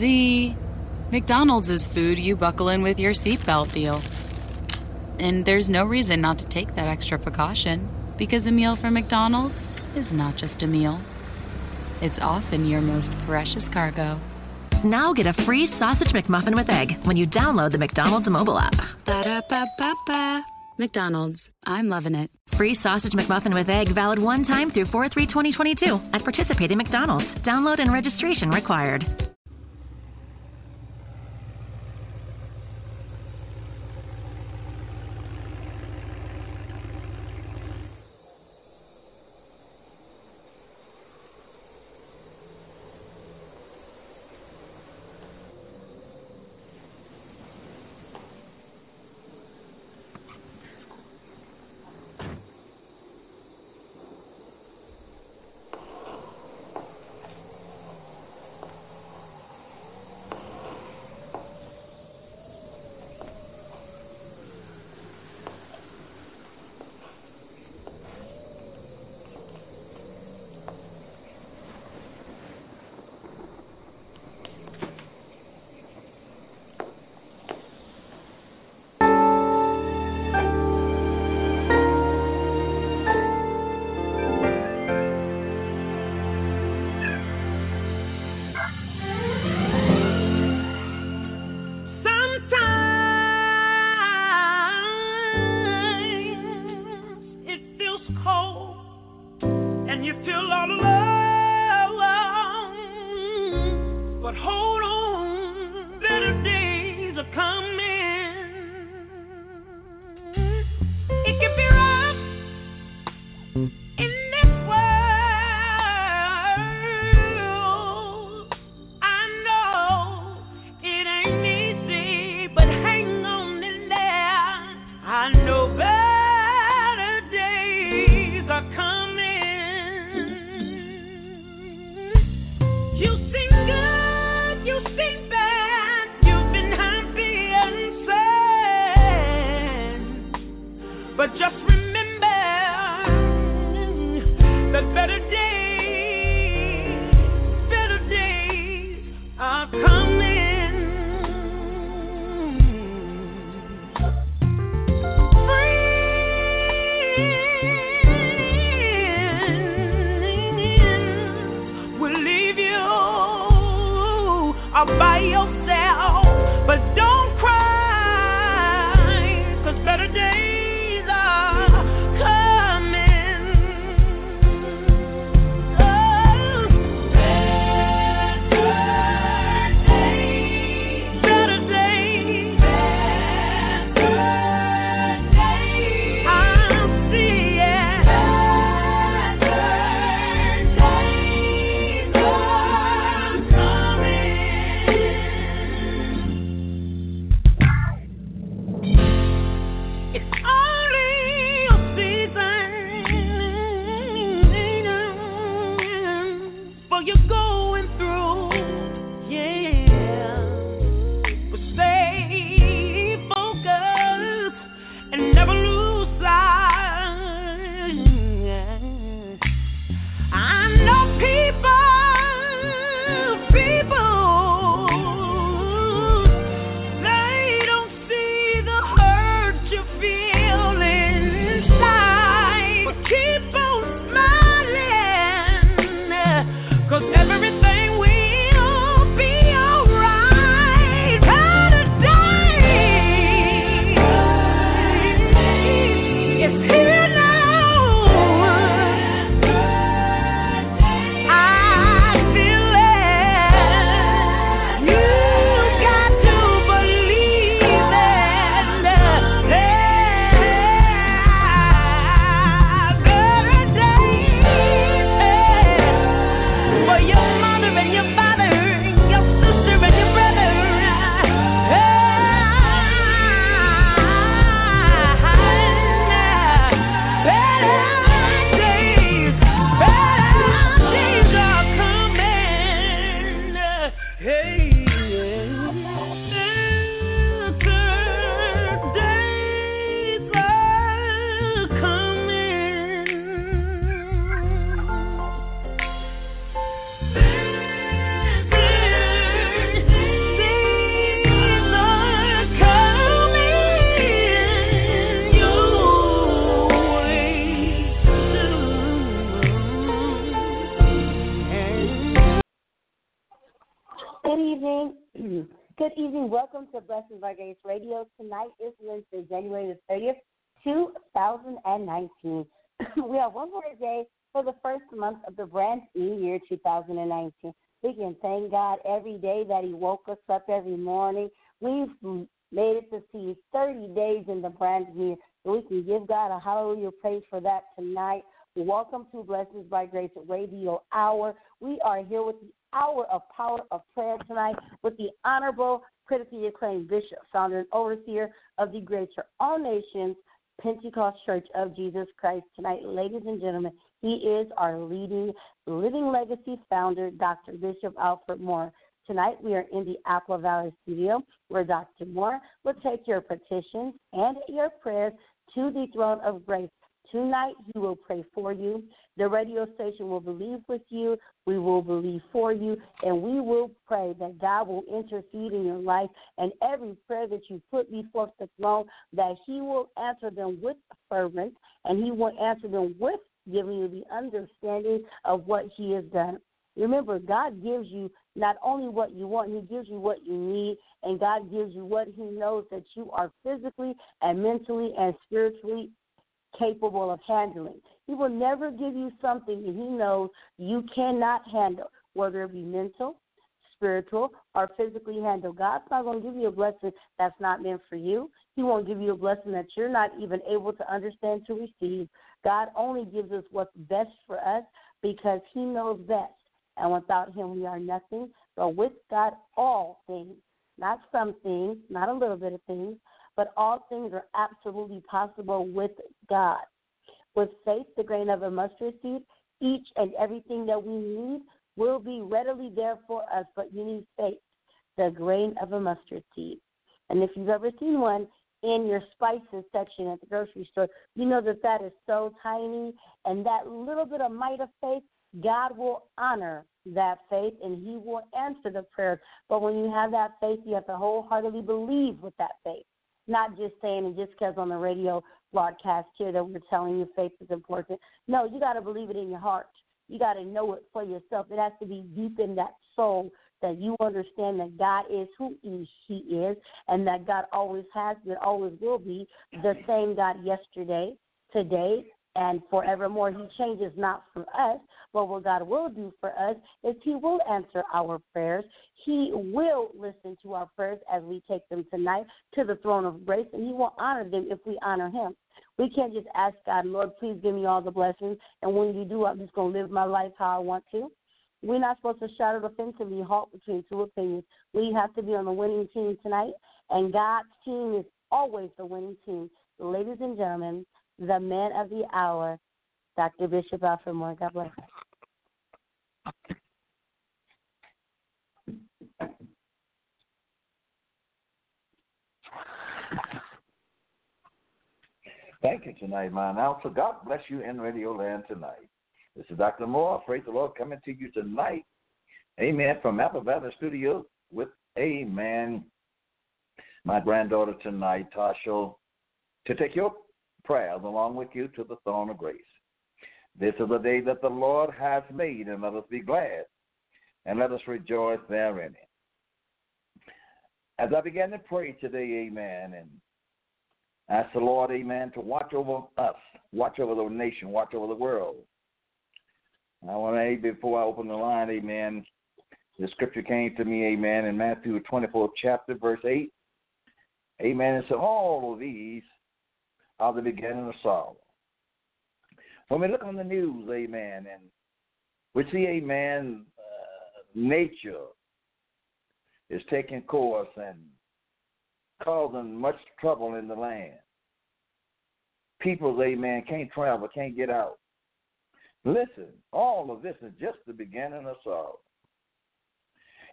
The McDonald's is food you buckle in with your seatbelt deal. And there's no reason not to take that extra precaution, because a meal from McDonald's is not just a meal, it's often your most precious cargo. Now get a free sausage McMuffin with egg when you download the McDonald's mobile app. Ba-da-ba-ba-ba. McDonald's. I'm loving it. Free sausage McMuffin with egg valid one time through 4 3 2022 at participating McDonald's. Download and registration required. Mm-hmm. Tonight is Wednesday, January the 30th, 2019. we have one more day for the first month of the brand new year, 2019. We can thank God every day that He woke us up every morning. We've made it to see 30 days in the brand new year. We can give God a hallelujah praise for that tonight. Welcome to Blessings by Grace Radio Hour. We are here with the hour of power of prayer tonight with the Honorable, critically acclaimed Bishop, founder, and overseer of the Greater All Nations Pentecost Church of Jesus Christ. Tonight, ladies and gentlemen, he is our leading Living Legacy founder, Dr. Bishop Alfred Moore. Tonight, we are in the Apple Valley studio where Dr. Moore will take your petitions and your prayers to the throne of grace. Tonight, he will pray for you. The radio station will believe with you. We will believe for you. And we will pray that God will intercede in your life and every prayer that you put before the throne, that he will answer them with fervent and he will answer them with giving you the understanding of what he has done. Remember, God gives you not only what you want, He gives you what you need, and God gives you what He knows that you are physically and mentally and spiritually capable of handling. He will never give you something that He knows you cannot handle, whether it be mental, spiritual, or physically handle. God's not going to give you a blessing that's not meant for you. He won't give you a blessing that you're not even able to understand to receive. God only gives us what's best for us because He knows best. And without Him, we are nothing. But with God, all things, not some things, not a little bit of things, but all things are absolutely possible with God. With faith, the grain of a mustard seed, each and everything that we need will be readily there for us, but you need faith, the grain of a mustard seed. And if you've ever seen one in your spices section at the grocery store, you know that that is so tiny, and that little bit of might of faith, God will honor that faith and He will answer the prayers. But when you have that faith, you have to wholeheartedly believe with that faith not just saying it just because on the radio broadcast here that we're telling you faith is important. No, you got to believe it in your heart. You got to know it for yourself. It has to be deep in that soul that you understand that God is who he, is and that God always has been, always will be the same God yesterday, today, and forevermore. He changes not for us, but what God will do for us is He will answer our prayers. He will listen to our prayers as we take them tonight to the throne of grace, and He will honor them if we honor Him. We can't just ask God, Lord, please give me all the blessings, and when you do, I'm just going to live my life how I want to. We're not supposed to shadow the fence and be halt between two opinions. We have to be on the winning team tonight, and God's team is always the winning team. Ladies and gentlemen, the man of the hour, Dr. Bishop Alfred Moore. God bless. Thank you tonight, my announcer. God bless you in Radio Land tonight. This is Dr. Moore. Praise the Lord coming to you tonight. Amen. From Apple Valley Studio with Amen. My granddaughter tonight, Tasha, to take your prayers along with you to the throne of grace. This is the day that the Lord has made, and let us be glad and let us rejoice therein. As I began to pray today, amen, and ask the Lord, amen, to watch over us, watch over the nation, watch over the world. I want to, before I open the line, amen, the scripture came to me, amen, in Matthew 24, chapter, verse 8. Amen. And so all of these are the beginning of sorrow. When we look on the news, amen, and we see, amen, uh, nature is taking course and causing much trouble in the land. People, amen, can't travel, can't get out. Listen, all of this is just the beginning of sorrow.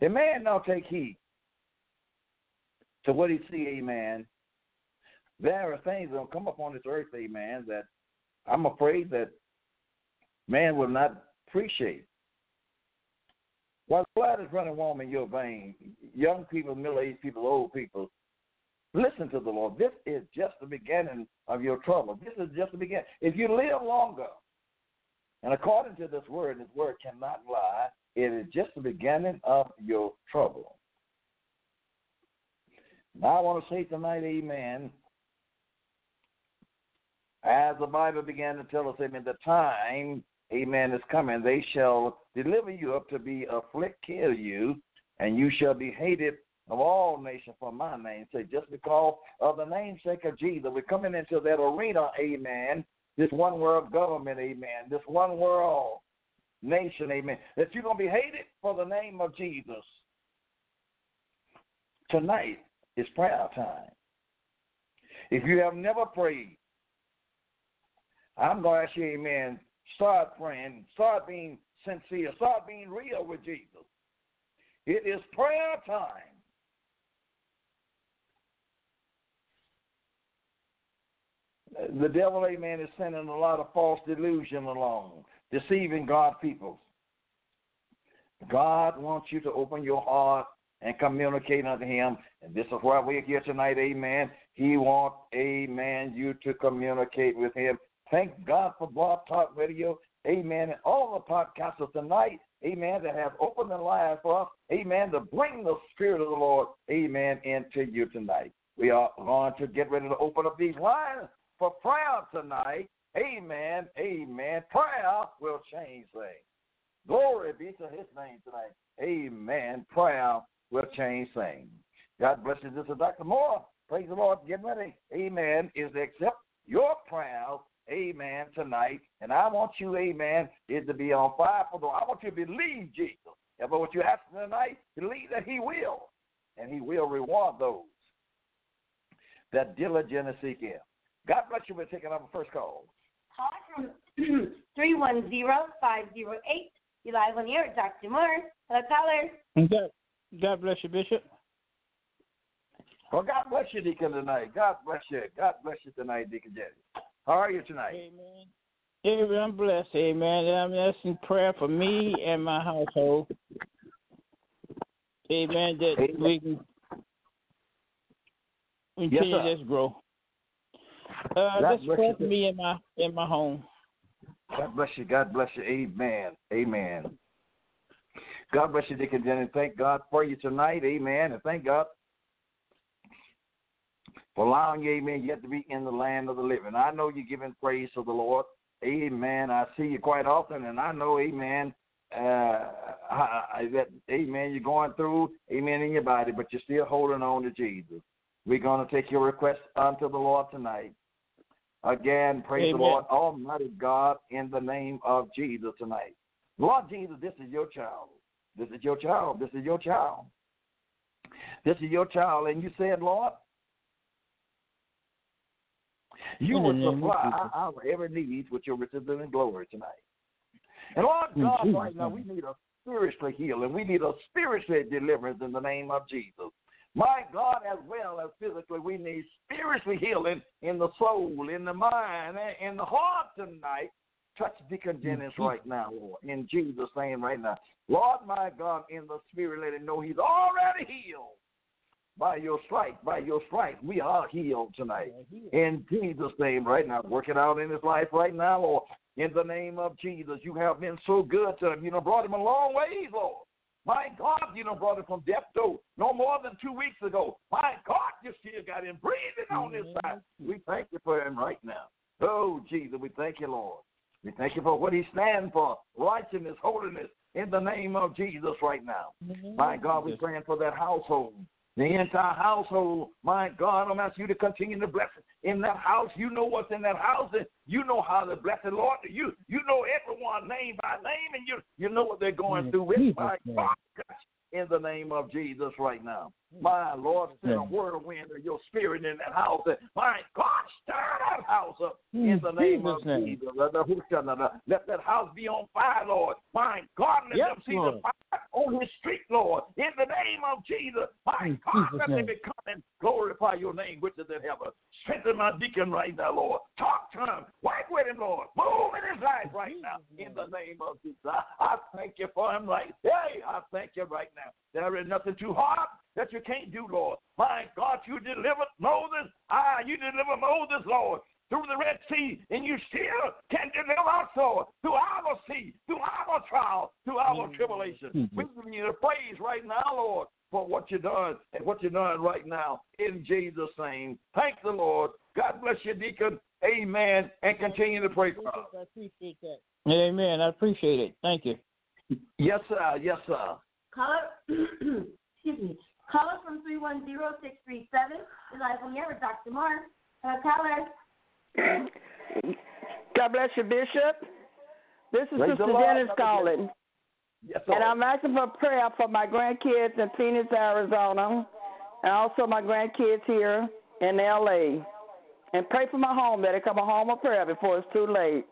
A man now take heed to what he see, amen, there are things that will come upon this earth, amen, that I'm afraid that man will not appreciate. While blood is running warm in your veins, young people, middle aged people, old people, listen to the Lord. This is just the beginning of your trouble. This is just the beginning. If you live longer, and according to this word, this word cannot lie, it is just the beginning of your trouble. Now I want to say tonight, amen, as the Bible began to tell us, amen, the time, amen, is coming. They shall deliver you up to be afflict, kill you, and you shall be hated of all nations for my name. Say, just because of the namesake of Jesus, we're coming into that arena, amen, this one world government, amen, this one world nation, amen, that you're going to be hated for the name of Jesus. Tonight is prayer time. If you have never prayed, I'm going to ask you, amen, start praying, start being sincere, start being real with Jesus. It is prayer time. The devil, amen, is sending a lot of false delusion along, deceiving God people. God wants you to open your heart and communicate unto him. And this is why we're here tonight, amen. He wants, amen, you to communicate with him. Thank God for Blog Talk Radio, amen, and all the podcasters tonight, amen, that have opened the line for us, amen, to bring the Spirit of the Lord, amen, into you tonight. We are going to get ready to open up these lines for prayer tonight. Amen. Amen. Prayer will change things. Glory be to his name tonight. Amen. Prayer will change things. God bless you. This is Dr. Moore. Praise the Lord. Get ready. Amen. Is to accept your prayers. Amen. Tonight. And I want you, amen, is to be on fire for the I want you to believe Jesus. And what you ask tonight, believe that he will. And he will reward those that diligently seek him. God bless you for taking up the first call. Call from 310-508. You live on the air, Dr. Moore. Hello, caller. God, God bless you, Bishop. Well, God bless you, Deacon, tonight. God bless you. God bless you tonight, Deacon Jenny. How are you tonight? Amen. Amen. I'm blessed. Amen. And I'm asking prayer for me and my household. Amen. That Amen. we can continue sir. this growth. Uh, God just pray for me and my in my home. God bless you. God bless you. Amen. Amen. God bless you, Deacon Jenny. Thank God for you tonight. Amen. And thank God for allowing amen, yet to be in the land of the living. I know you're giving praise to the Lord. Amen. I see you quite often, and I know, amen, uh, I- I- that, amen, you're going through, amen, in your body, but you're still holding on to Jesus. We're going to take your request unto the Lord tonight. Again, praise the Lord, Almighty God, in the name of Jesus tonight. Lord Jesus, this is your child. This is your child. This is your child. This is your child. And you said, Lord, you will supply our every need with your riches and glory tonight. And Lord God, right now, we need a spiritual healing. We need a spiritual deliverance in the name of Jesus. My God, as well as physically, we need spiritual healing in the soul, in the mind, and in the heart tonight. Touch Deacon Jennings right now, Lord, in Jesus' name right now. Lord, my God, in the spirit, let him know he's already healed. By your stripes, by your stripes, we are healed tonight. In Jesus' name, right now, work it out in his life right now, Lord. In the name of Jesus, you have been so good to him. You know, brought him a long ways, Lord. My God, you know, brought him from death to no more than two weeks ago. My God, you still got him breathing on this side. We thank you for him right now. Oh, Jesus, we thank you, Lord. We thank you for what he stands for, righteousness, holiness, in the name of Jesus right now. My God, we're praying for that household. The entire household, my God, I'm asking you to continue to bless it in that house. You know what's in that house, and you know how to bless it, Lord. You you know everyone name by name, and you you know what they're going In through. Jesus' My. God, in the name of Jesus right now. Hmm. My Lord, send a hmm. whirlwind of your spirit in that house. My God, stir that house up in In the name of Jesus' name. Jesus. Uh, let that house be on fire, Lord. My God, let Yes, them see Lord. the fire on his street, Lord. In the name of Jesus. My In God, Jesus' let name. them be coming. Glorify your name, which is in heaven. Strengthen my deacon right now, Lord. Talk to him. Work with him, Lord. Move in his life right now. In the name of Jesus. I, I thank you for him right. Hey, I thank you right now. There is nothing too hard that you can't do, Lord. My God, you delivered Moses. Ah, you delivered Moses, Lord. through the Red Sea, and you still can deliver us, Lord, through our sea, through our trial, through our tribulation. Mm-hmm. We give you the praise right now, Lord, for what you've done and what you're doing right now in Jesus' name. Thank the Lord. God bless you, Deacon. Amen. And continue to pray for us. I appreciate that. Amen. I appreciate it. Thank you. Yes, sir. Yes, sir. Caller, excuse me. Caller from 310637 is live on the air with Dr. Moore. Uh, caller. God bless you, Bishop. This is Praise Sister Dennis calling. Yes, And. I'm asking for prayer for my grandkids in Phoenix, Arizona, and also my grandkids here in LA. And pray for my home that it come a home of prayer before it's too late.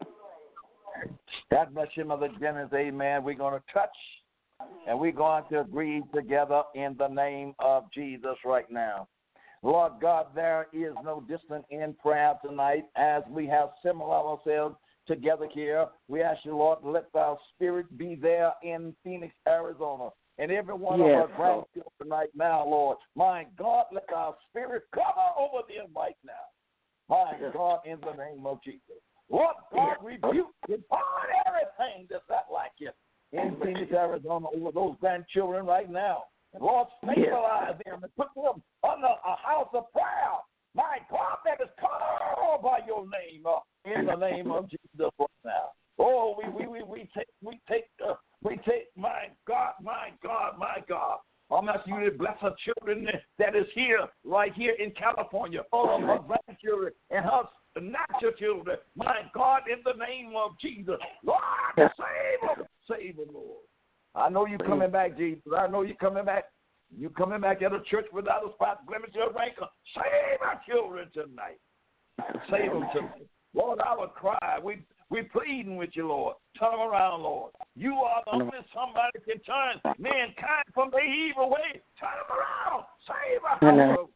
God bless you, Mother Dennis. Amen. We're going to touch and we're going to agree together in the name of Jesus right now. Lord God, there is no distance in prayer tonight as we have similar ourselves together here. We ask you, Lord, let our spirit be there in Phoenix, Arizona. And every one Yes, of our grandchildren right now, Lord. My God, let our spirit cover over them right now. My God, in the name of Jesus. Lord God, rebuke and bind everything that's not like you in Phoenix, Arizona, over those grandchildren right now. Lord, stabilize them and put them under a house of prayer. My God, that is called by your name, uh, in the name of Jesus right now. Oh, we we we, we take we take uh, we take my God, my God, my God. I'm asking you to bless our children that is here, right here in California. All of her grandchildren and her natural children. My God, in the name of Jesus. Lord, save them. Save them, Lord. I know you're coming back, Jesus. I know you're coming back. You're coming back at a church without a spot, blemish, or wrinkle. Save our children tonight. Save them tonight. Lord, our cry. We we pleading with you, Lord. Turn them around, Lord. You are the only somebody can turn mankind from the evil way. Turn them around. Save our household.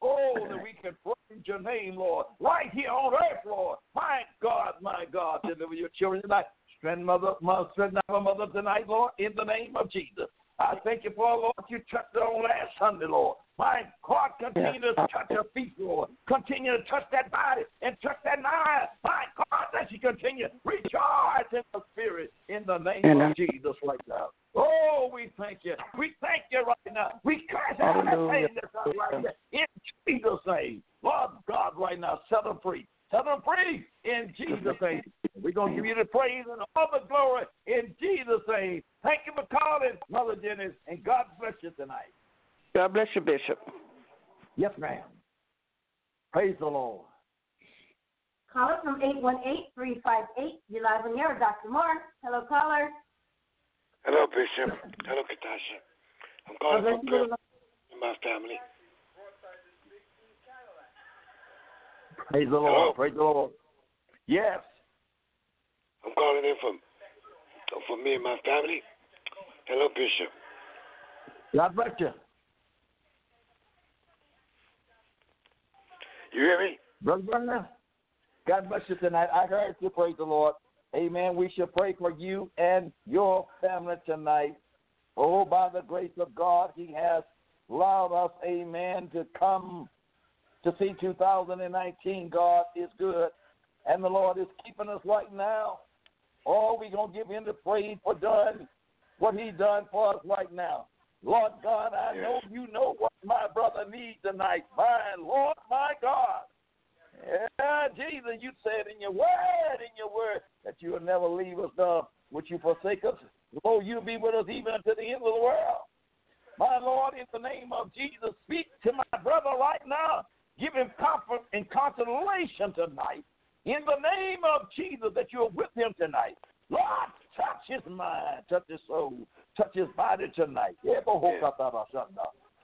Oh, that we can praise your name, Lord, right here on earth, Lord. My God, my God, deliver your children tonight. Strengthen mother, mother, strengthen our mother tonight, Lord, in the name of Jesus. I thank you for, Lord, you touched her on last Sunday, Lord. My God, continue to touch her feet, Lord. Continue to touch that body and touch that mind. My God, let you continue. Rejoice in the Spirit in the name of Jesus right now. Oh, we thank you. We thank you right now. We curse everything that's not like that in Jesus' name. Lord God, right now, set them free. Set them free in Jesus' name. We're going to give you the praise and all the glory in Jesus' name. Thank you for calling, Mother Dennis, and God bless you tonight. God bless you, Bishop. Yes, ma'am. Praise the Lord. Caller from 818-358. You're live on air Dr. Moore. Hello, caller. Hello, Bishop. Hello, Katasha. I'm calling for prayer for my family. Praise the Lord. Hello? Praise the Lord. Yes. I'm calling in from uh, for me and my family. Hello, Bishop. God bless you. You hear me? Brother Brother, God bless you tonight. I heard you praise the Lord. Amen. We should pray for you and your family tonight. Oh, by the grace of God, He has allowed us, amen, to come to see 2019. God is good, and the Lord is keeping us right now. Oh, we're going to give Him the praise for done what He done for us right now. Lord God, I Yes. know you know what my brother needs tonight. My Lord, my God. Yeah, Jesus, you said in your word, in your word, that you will never leave us, nor would you forsake us. Lo, you'll be with us even unto the end of the world. My Lord, in the name of Jesus, speak to my brother right now. Give him comfort and consolation tonight. In the name of Jesus, that you're with him tonight. Lord, touch his mind, touch his soul, touch his body tonight.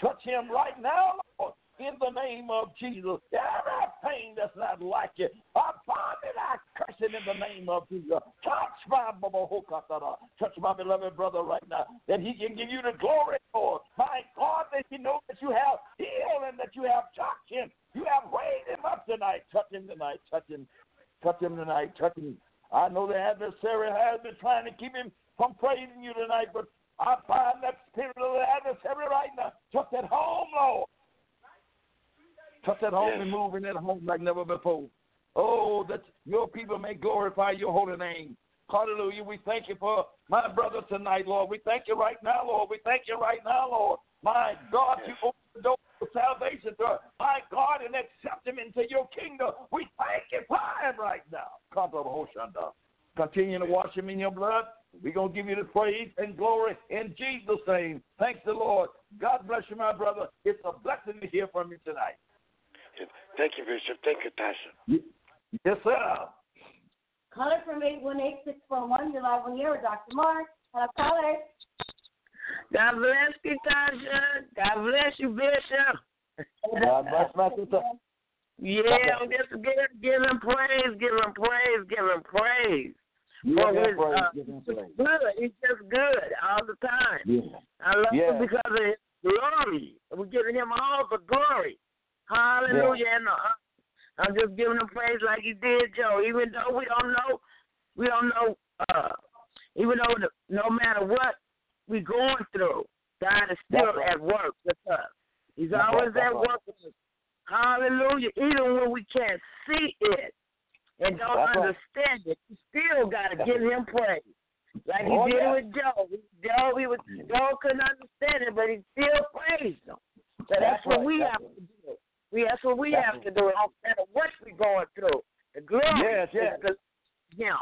Touch him right now, Lord, in the name of Jesus. Everything that's not like you, I bind it, I curse it in the name of Jesus. Touch my touch my beloved brother right now, that he can give you the glory, Lord. My God, that you know that you have healed and that you have touched him. You have raised him up tonight. Touch him tonight. Touch him. Touch him tonight. Touch him. I know the adversary has been trying to keep him from praising you tonight, but I bind that spirit of the adversary right now. Touch that home, Lord. Touch that home Yes. and move in that home like never before. Oh, that your people may glorify your holy name. Hallelujah. We thank you for my brother tonight, Lord. We thank you right now, Lord. We thank you right now, Lord. My God, you open the door salvation to us. My God, and accept him into your kingdom. We thank you for him right now. Come to Hoshanda. Continue to wash him in your blood. We're going to give you the praise and glory in Jesus' name. Thanks the Lord. God bless you, my brother. It's a blessing to hear from you tonight. Thank you, Bishop. Thank you, Tasha. Yes, sir. Caller from 818-641, you're live on the air with Dr. Moore. Hello, caller. God bless you, Tasha. God bless you, Bishop. God bless my sister. Yeah, I'm just give, give him praise, give him praise, give him praise. Yeah, his, praise, uh, give him praise. good. He's just good all the time. Yeah. I love Yeah. him because of his glory. We're giving him all the glory. Hallelujah. And uh, I'm just giving him praise like he did, Joe. Even though we don't know, we don't know, uh, even though the, no matter what we're going through, God is still right. at work with us. He's That's always right, at right. work with us. Hallelujah. Even when we can't see it and don't That's right. understand it, we still got to give him praise. Like he Oh, did yeah. with Job. Job, he was, mm. Job couldn't understand it, but he still praised him. So that's, That's what right, we that's have right. to do. We that's what we That's have to do. No matter what we're going through, the glory Yes, yes. is to Him.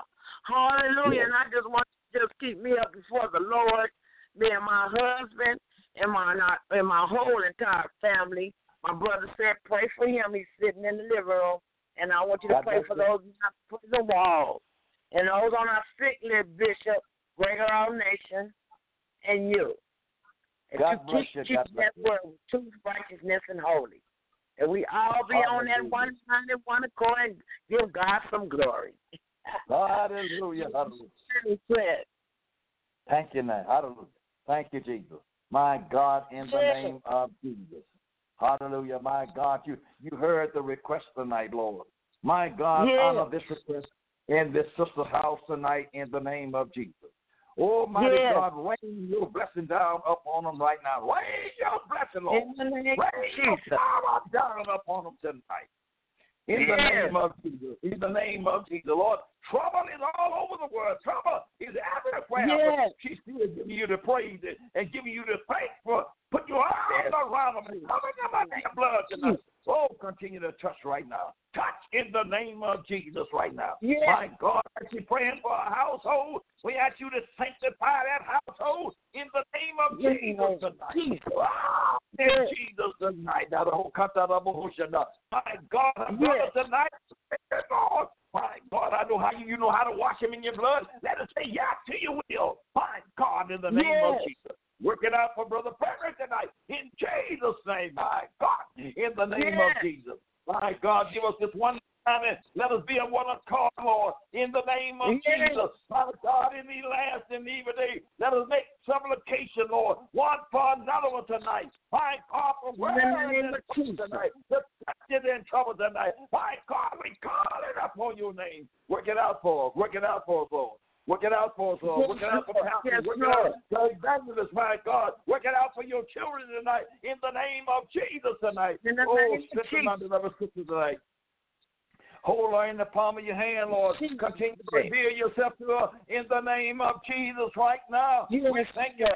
Hallelujah! Yes. And I just want to just keep me up before the Lord, me and my husband, and my not and my whole entire family. My brother said, pray for him. He's sitting in the living room, and I want you to God pray for you. those put the walls and those on our sick list, Bishop, Greater All Nation, and you. And God you bless keep, you. God keep bless that word with truth, righteousness, and holy. And we all be on that one mind and one accord and give God some glory. Hallelujah. Hallelujah. Thank you, now. Hallelujah. Thank you, Jesus. My God, in the name of Jesus. Hallelujah. My God, you, you heard the request tonight, Lord. My God, Yes. honor this request in this sister's house tonight in the name of Jesus. Almighty Yes. God, rain your blessing down upon them right now. Rain your blessing, Lord. In the name of Rain your Jesus. power down upon them tonight. In the Yes. name of Jesus. In the name of Jesus. Lord, trouble is all over the world. Trouble is everywhere. Yes. She's still giving you the praise and giving you the thanks for put your arms around them and covering them under your blood tonight. Oh, continue to touch right now. Touch in the name of Jesus right now. Yes. My God, as you praying for a household, we ask you to sanctify that household in the name of Yes. Jesus tonight. Jesus. Oh, ah, in Yes. Jesus tonight. Now, the whole cut of Bahushana. My God, our brother tonight. Lord, my God, I know how you, you know how to wash him in your blood. Let us say yes to your will. My God, in the name of Jesus. Work it out for Brother Frederick tonight. In Jesus' name, my God. In the name Yes. of Jesus. My God, give us this one time and let us be a one accord, Lord. In the name of Yes. Jesus. My God, in the last and evil day, let us make supplication, Lord. One for another one tonight. My God, for In the where name is of this Jesus. tonight? The is in trouble tonight. My God, we call it upon your name. Work it out for us. Work it out for us, Lord. Work it out for us, Lord. Work it out for pastors. Yes, Work it out for evangelists, my God. Work it out for your children tonight. In the name of Jesus tonight. In the oh, name of strengthen Jesus. my beloved sister tonight. Hold her in the palm of your hand, Lord. Jesus. Continue to reveal yourself to her in the name of Jesus right now. Yes. We thank you.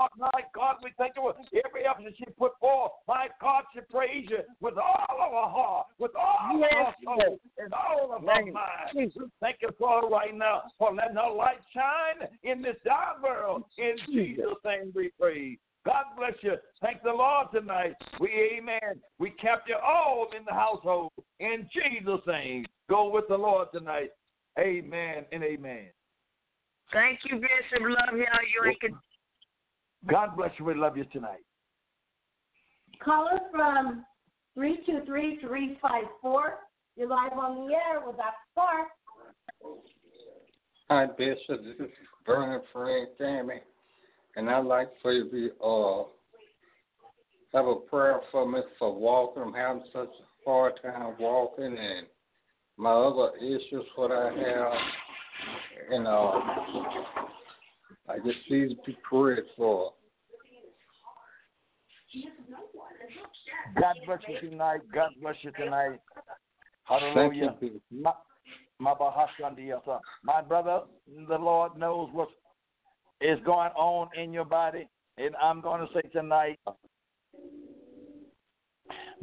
Oh, my God, we thank you for every effort that she put forth. My God, she praise you with all of her heart, with all Yes, of her soul, and all of her mind. Thank you for her right now, for letting her light shine in this dark world. In Jesus' name we pray. God bless you. Thank the Lord tonight. We, amen. We kept you all in the household. In Jesus' name. Go with the Lord tonight. Amen and amen. Thank you, Bishop. Love y'all. You ain't God bless you. We love you tonight. Caller from 323354. You're live on the air with Dr. Clark. Hi, Bishop. This is Vernon Frank Tammy, and I'd like for you to be, uh, have a prayer for me for walking. I'm having such a hard time walking, and my other issues what I have, and uh, I just please be prayed for. God bless you tonight. God bless you tonight. Hallelujah. Thank you. My brother, the Lord knows what is going on in your body. And I'm going to say tonight,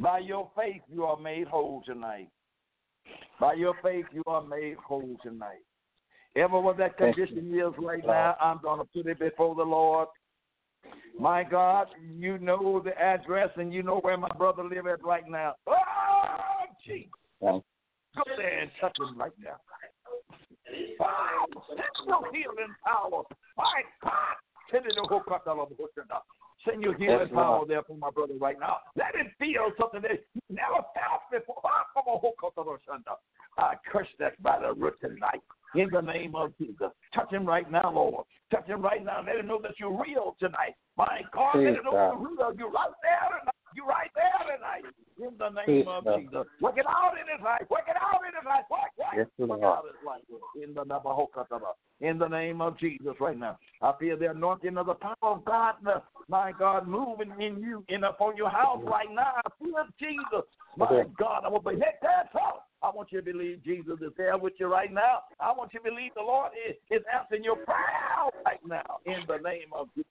by your faith, you are made whole tonight. By your faith, you are made whole tonight. Ever what that condition is right now, I'm going to put it before the Lord. My God, you know the address and you know where my brother live at right now. Oh, Jesus. Go there and touch him right now. Wow, send your healing power. My God. Send your healing power there for my brother right now. Let him feel something that he never felt before. Ah, Come on, Hokatalabhushana. I curse that by the root tonight. In the name of Jesus. Touch him right now, Lord. Touch him right now. Let him know that you're real tonight. My God, let him know you're real. You're right there tonight. You're right there tonight. In the name of Jesus. Jesus. Work it out in his life. Work it out in his life. Work, work. Yes, Work it out in his life. In the Nabahokataba. In the name of Jesus right now. I feel the anointing of the power of God, my God, moving in you and upon your house right now. I feel Jesus. My God, I will be hit you to believe Jesus is there with you right now. I want you to believe the Lord is, is answering your prayer right now in the name of Jesus.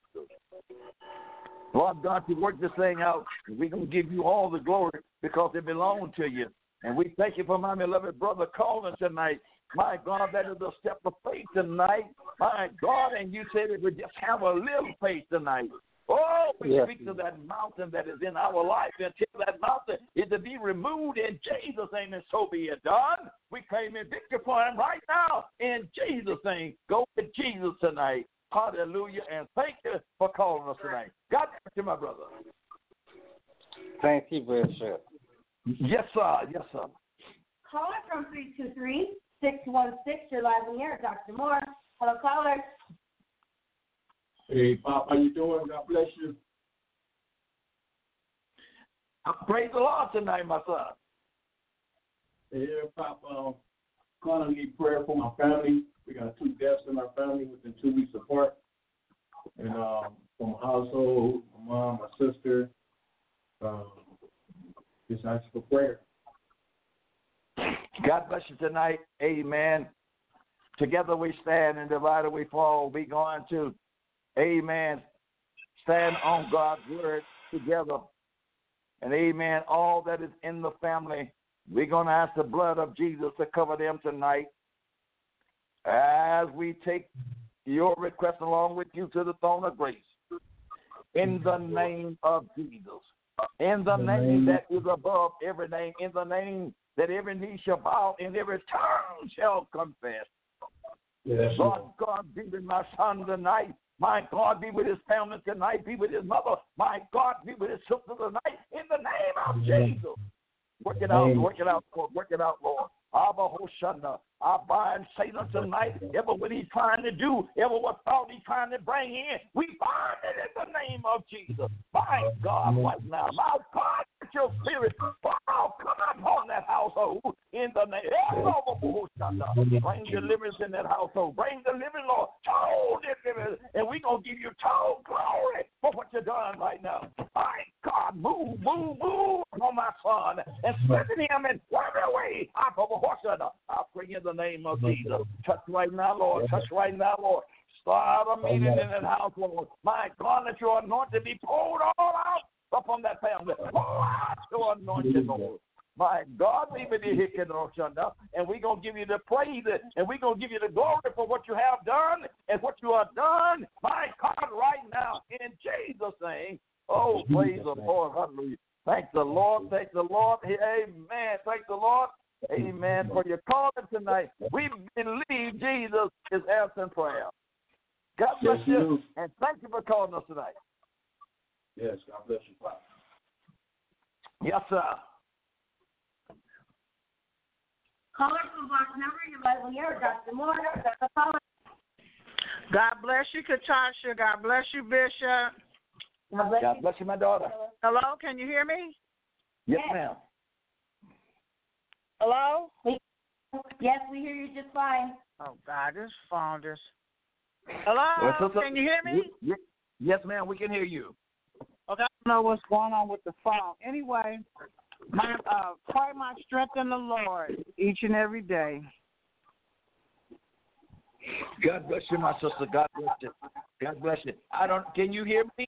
Lord God, you work this thing out. We're going to give you all the glory because it belongs to you. And we thank you for my beloved brother calling tonight. My God, that is a step of faith tonight. My God, and you said if we just have a little faith tonight. Oh, we Yes. speak to that mountain that is in our life until that mountain is to be removed in Jesus' name, and so be it done. We claim in victory for him right now in Jesus' name. Go with Jesus tonight. Hallelujah. And thank you for calling us tonight. God bless you, my brother. Thank you, Bishop. Yes, sir. Yes, sir. Caller from 323 616. You're live in the air. Dr. Moore. Hello, caller. Hey, Pop, how you doing? God bless you. Uh, Praise the Lord tonight, my son. Hey, Pop, um, calling need prayer for my family. We got two deaths in our family within two weeks apart. And um, from my household, my mom, my sister, um, just ask for prayer. God bless you tonight. Amen. Together we stand and divided we fall. We going to, amen, stand on God's word together. And amen, all that is in the family, we're going to ask the blood of Jesus to cover them tonight. As we take your request along with you to the throne of grace. In the name of Jesus. In the name that is above every name. In the name that every knee shall bow and every tongue shall confess. Yes, Lord God, be with my son tonight. My God, be with his family tonight. Be with his mother. My God, be with his sister tonight. In the name of Jesus. Work it out, work it out, Lord. Work it out, Lord. Abba Hoshana. I bind Satan tonight. Ever what he's trying to do, ever what thought he's trying to bring in, we bind it in the name of Jesus. My God, right now. My God, your spirit wow, come upon that household in the name. Of bring deliverance in that household. Bring deliverance, Lord. Total deliverance. And we're going to give you total glory for what you're doing right now. My God, move, move, move on my son and strengthen him in every way. I I pray in the name of Jesus. Touch right now, Lord. Touch right now, Lord. Start a meeting in that house, Lord. My God, let your anointing be poured all out upon that family. Pour out your anointing, Lord. My God, be with you, Hikanoshanda. and we're going to give you the praise and we're going to give you the glory for what you have done and what you have done. My God, right now, in Jesus' name. Oh, praise the Lord. Hallelujah. Thank the Lord. Thank the Lord. Amen. Thank the Lord. Amen. For your calling tonight. We believe Jesus is answering prayer. God bless you. And thank you for calling us tonight. Yes, God bless you, Pop. Yes, sir. Caller from box number. You're live in the air. Dr. Moore. Hello, caller. God bless you, Katasha. God bless you, Bishop. God bless God you. bless you, my daughter. Hello, can you hear me? Yes, Yes. ma'am. Hello? Yes, we hear you just fine. Oh God, this phone just. Hello? Well, so- so- can you hear me? Yes, ma'am. We can hear you. Okay, I don't know what's going on with the phone. Anyway, My uh, pray my strength in the Lord each and every day. God bless you, my sister. God bless you. God bless you. I don't. Can you hear me?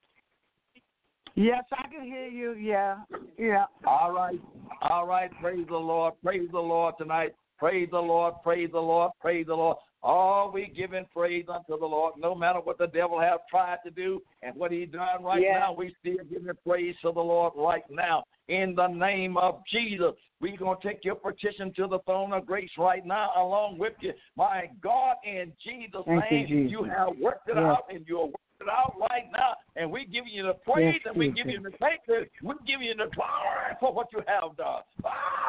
Yes, I can hear you. Yeah, yeah. All right. All right. Praise the Lord. Praise the Lord tonight. Praise the Lord. Praise the Lord. Praise the Lord. All we giving praise unto the Lord, no matter what the devil have tried to do and what he done right now. We still giving praise to the Lord right now. In the name of Jesus, we're gonna take your petition to the throne of grace right now, along with you. My God, in Jesus' Thank you, name, Jesus. have worked it Yes. out, and you're working it out right now. And we give you the praise, Yes, and we give you the thanks, we give you the glory for what you have done.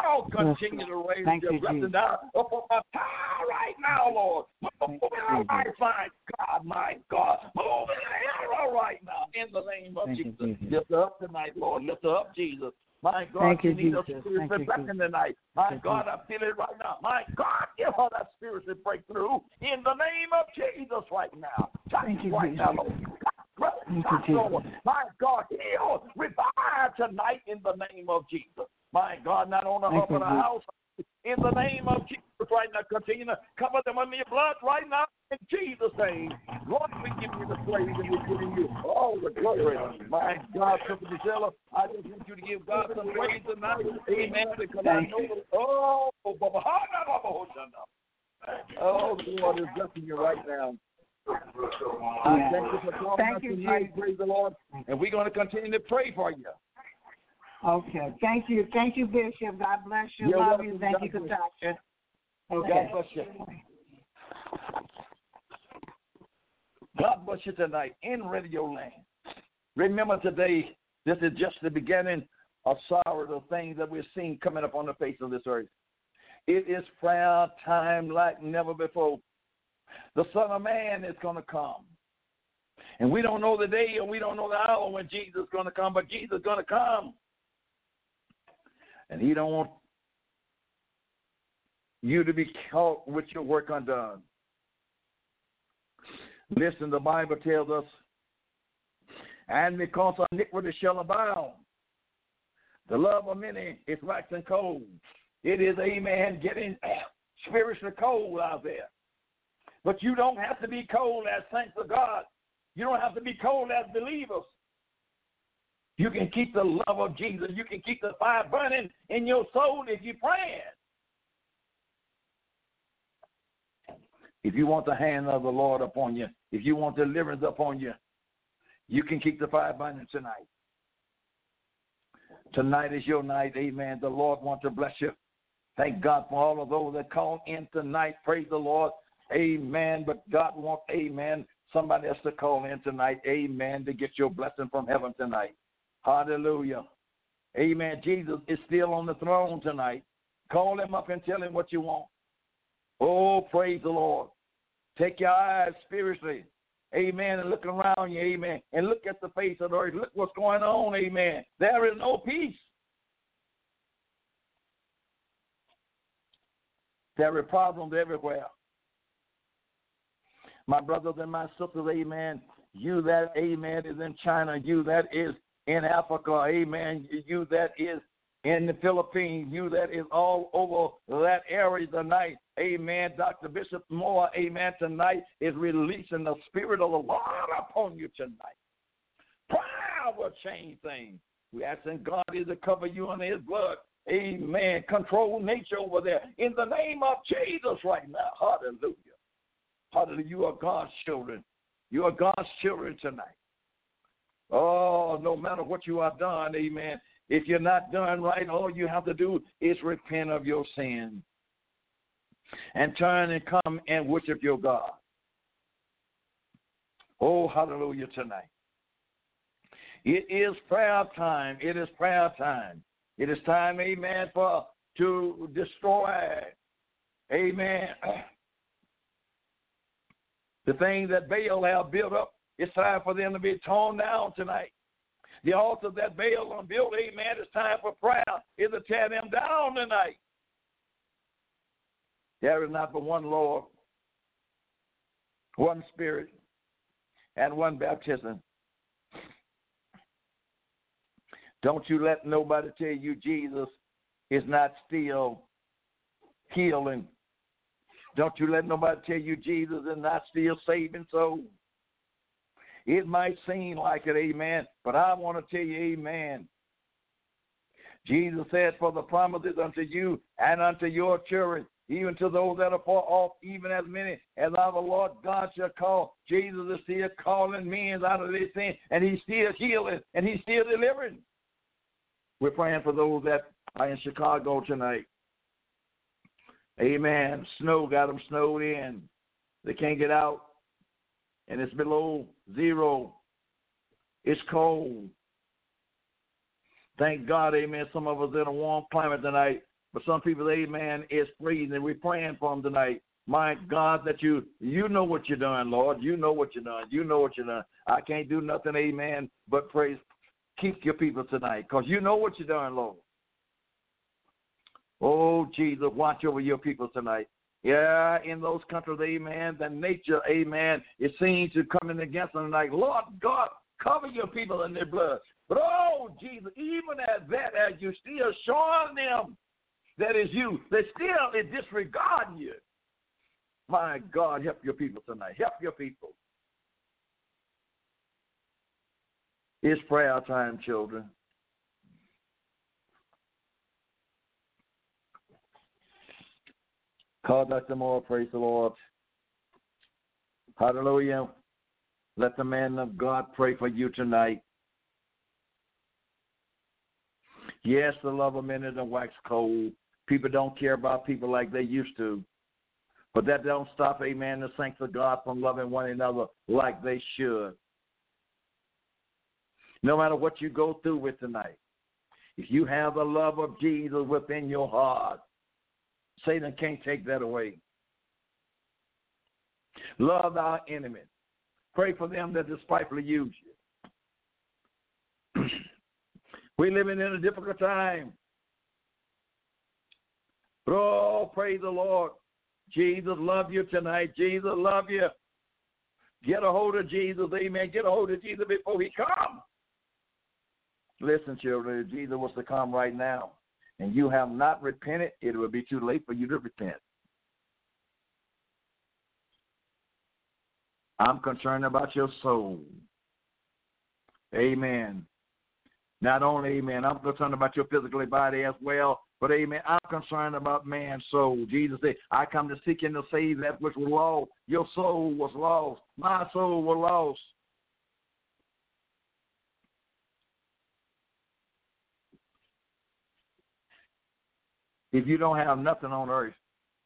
Oh, continue to raise Thank your you, blessing Jesus. down upon my power right now, Lord. Move in my God, my God. Move in the arrow right now in the name of Thank you, Jesus. Jesus. Lift her up tonight, Lord. Lift her up, Jesus. My God, Thank you, she needs a spiritual blessing tonight. My Thank God. I feel it right now. My God, give her that spiritual breakthrough in the name of Jesus right now. Touch Thank you, right Jesus. now, Lord. Touch, Thank you, touch, Jesus. Lord. My God, heal, revive tonight in the name of Jesus. My God, not Thank you, but her Jesus. house. In the name of Jesus right now, continue to cover them under your blood right now in Jesus' name. Lord, we give you the praise and we're giving you all the glory. My God, Sister Gisela, I just want you to give God some praise tonight. Amen. Because I know, oh, Baba, oh, the Lord is blessing you right now. I Yeah. thank you for calling Thank us you, tonight. Jesus. Praise the Lord. And we're going to continue to pray for you. Okay. Thank you. Thank you, Bishop. God bless you. You're Love welcome. you. Thank God you. Katasha. God bless you. God bless you tonight in Radio Land. Remember today, this is just the beginning of sorrow, the things that we're seeing coming up on the face of this earth. It is prayer time like never before. The Son of Man is going to come. And we don't know the day and we don't know the hour when Jesus is going to come, but Jesus is going to come. And he don't want you to be caught with your work undone. Listen, the Bible tells us, and because iniquity shall abound, the love of many is waxing cold. It is, amen, getting spiritually cold out there. But you don't have to be cold as saints of God. You don't have to be cold as believers. You can keep the love of Jesus. You can keep the fire burning in your soul if you're praying. If you want the hand of the Lord upon you, if you want deliverance upon you, you can keep the fire burning tonight. Tonight is your night, amen. The Lord wants to bless you. Thank God for all of those that call in tonight. Praise the Lord. Amen. But God wants, amen, somebody else to call in tonight. Amen. To get your blessing from heaven tonight. Hallelujah. Amen. Jesus is still on the throne tonight. Call him up and tell him what you want. Oh, praise the Lord. Take your eyes spiritually. Amen. And look around you. Amen. And look at the face of the earth. Look what's going on. Amen. There is no peace. There are problems everywhere. My brothers and my sisters, amen. You that, amen, is in China. You that is in Africa, amen. You that is in the Philippines. You that is all over that area tonight. Amen. Dr. Bishop Moore, amen, tonight is releasing the Spirit of the Lord upon you tonight. Prayer will change things. We're asking God is to cover you under his blood. Amen. Control nature over there. In the name of Jesus right now. Hallelujah. Hallelujah. You are God's children. You are God's children tonight. Oh, no matter what you have done, amen. If you're not done right, all you have to do is repent of your sin and turn and come and worship your God. Oh, hallelujah tonight. It is prayer time. It is prayer time. It is time, amen, for to destroy, amen, the things that Baal have built up. It's time for them to be torn down tonight. The altar that Baal built, amen, it's time for prayer is to tear them down tonight. There is not but one Lord, one Spirit, and one baptism. Don't you let nobody tell you Jesus is not still healing. Don't you let nobody tell you Jesus is not still saving souls. It might seem like it, amen, but I want to tell you, amen. Jesus said, For the promises unto you and unto your children, even to those that are far off, even as many as our Lord God shall call. Jesus is still calling men out of their sin, and He's still healing, and He's still delivering. We're praying for those that are in Chicago tonight. Amen. Snow got them snowed in. They can't get out, and it's below zero. It's cold. Thank God, amen. Some of us in a warm climate tonight, but some people, amen, is freezing. We're praying for them tonight. My God, that you you know what you're doing, Lord. You know what you're doing. You know what you're doing. I can't do nothing, amen, but praise. Keep your people tonight, because you know what you're doing, Lord. Oh, Jesus, watch over your people tonight. Yeah, in those countries, amen, the nature, amen, it seems to come in against them like, Lord God, cover your people in their blood. But oh, Jesus, even at that, as you still showing them that is you, they still is disregarding you. My God, help your people tonight. Help your people. It's prayer time, children. Call Dr. Moore, praise the Lord. Hallelujah. Let the man of God pray for you tonight. Yes, the love of men is a wax cold. People don't care about people like they used to. But that don't stop, amen, the saints of God from loving one another like they should. No matter what you go through with tonight, if you have the love of Jesus within your heart, Satan can't take that away. Love our enemies. Pray for them that despitefully use you. We're living in a difficult time. But Oh, praise the Lord. Jesus love you tonight. Jesus love you. Get a hold of Jesus. Amen. Get a hold of Jesus before he comes. Listen, children, if Jesus was to come right now and you have not repented, it will be too late for you to repent. I'm concerned about your soul. Amen. Not only, amen, I'm concerned about your physical body as well, but amen, I'm concerned about man's soul. Jesus said, I come to seek and to save that which was lost. Your soul was lost. My soul was lost. If you don't have nothing on earth,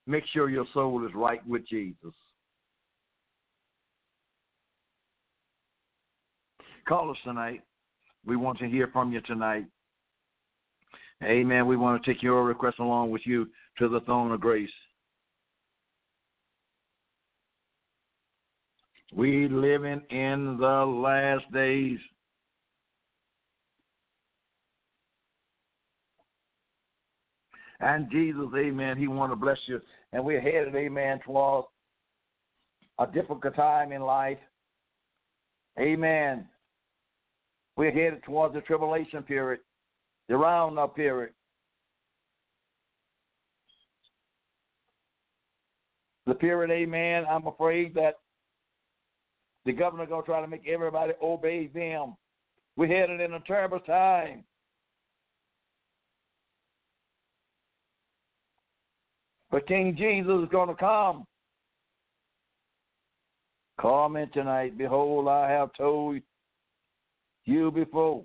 make sure your soul is right with Jesus. Call us tonight. We want to hear from you tonight. Amen. We want to take your request along with you to the throne of grace. We living in the last days. And Jesus, amen, he want to bless you. And we're headed, amen, towards a difficult time in life. Amen. We're headed towards the tribulation period, the round up period. The period, amen, I'm afraid that the governor going to try to make everybody obey them. We're headed in a terrible time. But King Jesus is going to come. Comment tonight. Behold, I have told you before.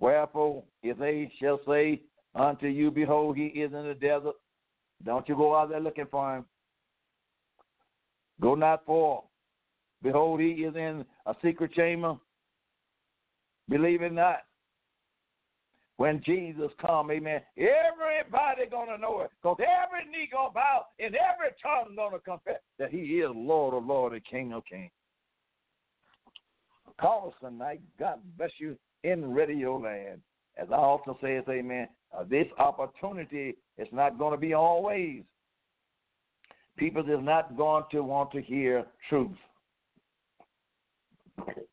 Wherefore, if they shall say unto you, Behold, he is in the desert, don't you go out there looking for him. Go not for. Behold, he is in a secret chamber. Believe it not. When Jesus come, amen, everybody gonna know it. Because every knee gonna bow and every tongue gonna confess that he is Lord of Lord and King of Kings. Call us tonight. God bless you in radio land. As I also says, amen, uh, this opportunity is not going to be always. People is not going to want to hear truth.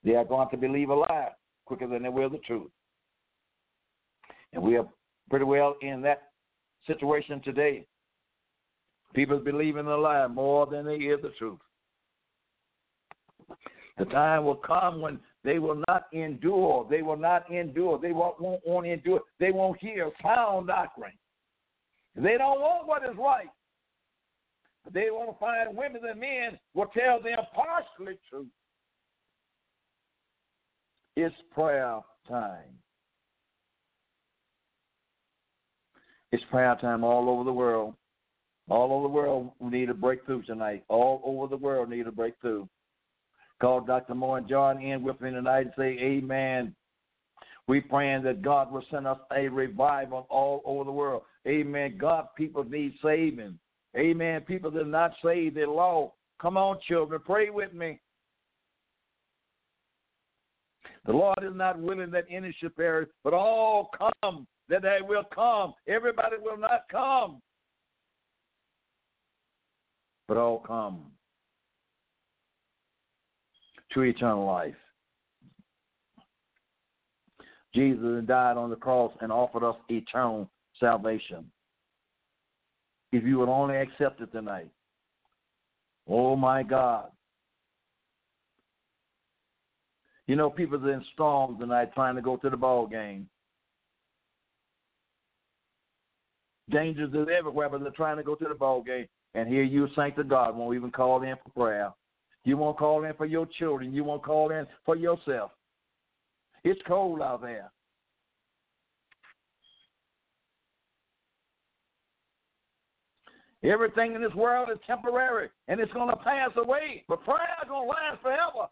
They are going to believe a lie quicker than they will the truth. And we are pretty well in that situation today. People believe in the lie more than they hear the truth. The time will come when they will not endure. They will not endure. They won't, won't endure. They won't hear sound doctrine. They don't want what is right. They want to find women and men will tell them partially truth. It's prayer time. It's prayer time all over the world. All over the world need a breakthrough tonight. All over the world need a breakthrough. Call Dr. Moore and John in with me tonight and say, Amen. We praying that God will send us a revival all over the world. Amen. God, people need saving. Amen. People that are not saved, they're lost. Come on, children, pray with me. The Lord is not willing that any should perish, but all come, that they will come. Everybody will not come, but all come to eternal life. Jesus died on the cross and offered us eternal salvation. If you would only accept it tonight. Oh my God. You know, people are in storms tonight trying to go to the ball game. Dangers is everywhere, but they're trying to go to the ball game. And here you, saint of God, won't even call in for prayer. You won't call in for your children. You won't call in for yourself. It's cold out there. Everything in this world is temporary and it's going to pass away, but prayer is going to last forever.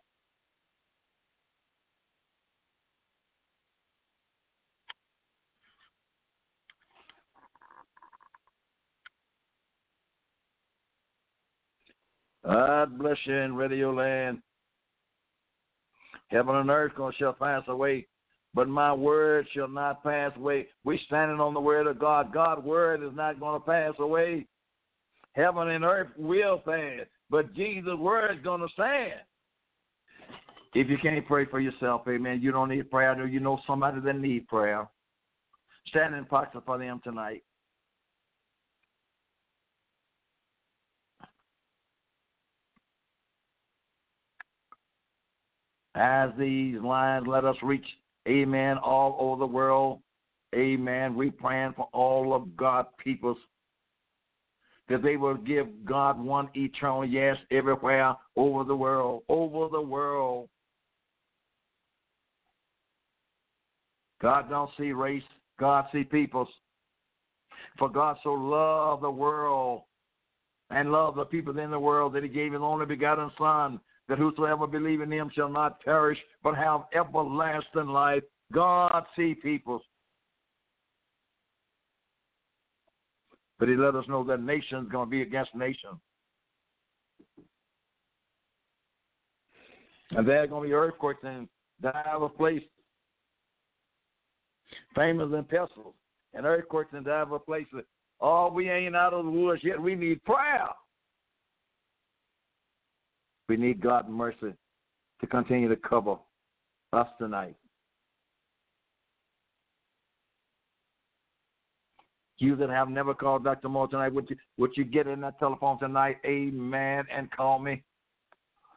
God bless you in radio land. Heaven and earth shall pass away, but my word shall not pass away. We standing on the word of God. God's word is not going to pass away. Heaven and earth will pass, but Jesus' word is going to stand. If you can't pray for yourself, amen, you don't need prayer. You know somebody that need prayer. Stand in proxy for them tonight. As these lines let us reach, amen, all over the world. Amen. We praying for all of God peoples that they will give God one eternal yes everywhere over the world, over the world. God don't see race, God see peoples. For God so loved the world and loved the people in the world that he gave his only begotten Son, that whosoever believe in him shall not perish, but have everlasting life. God see people. But he let us know that nation's going to be against nation. And there's going to be earthquakes in diverse places. Famous and pestilence. And earthquakes in diverse places. Oh, we ain't out of the woods yet. We need prayer. We need God's mercy to continue to cover us tonight. You that have never called Dr. Moore tonight, would you, would you get in that telephone tonight, amen, and call me?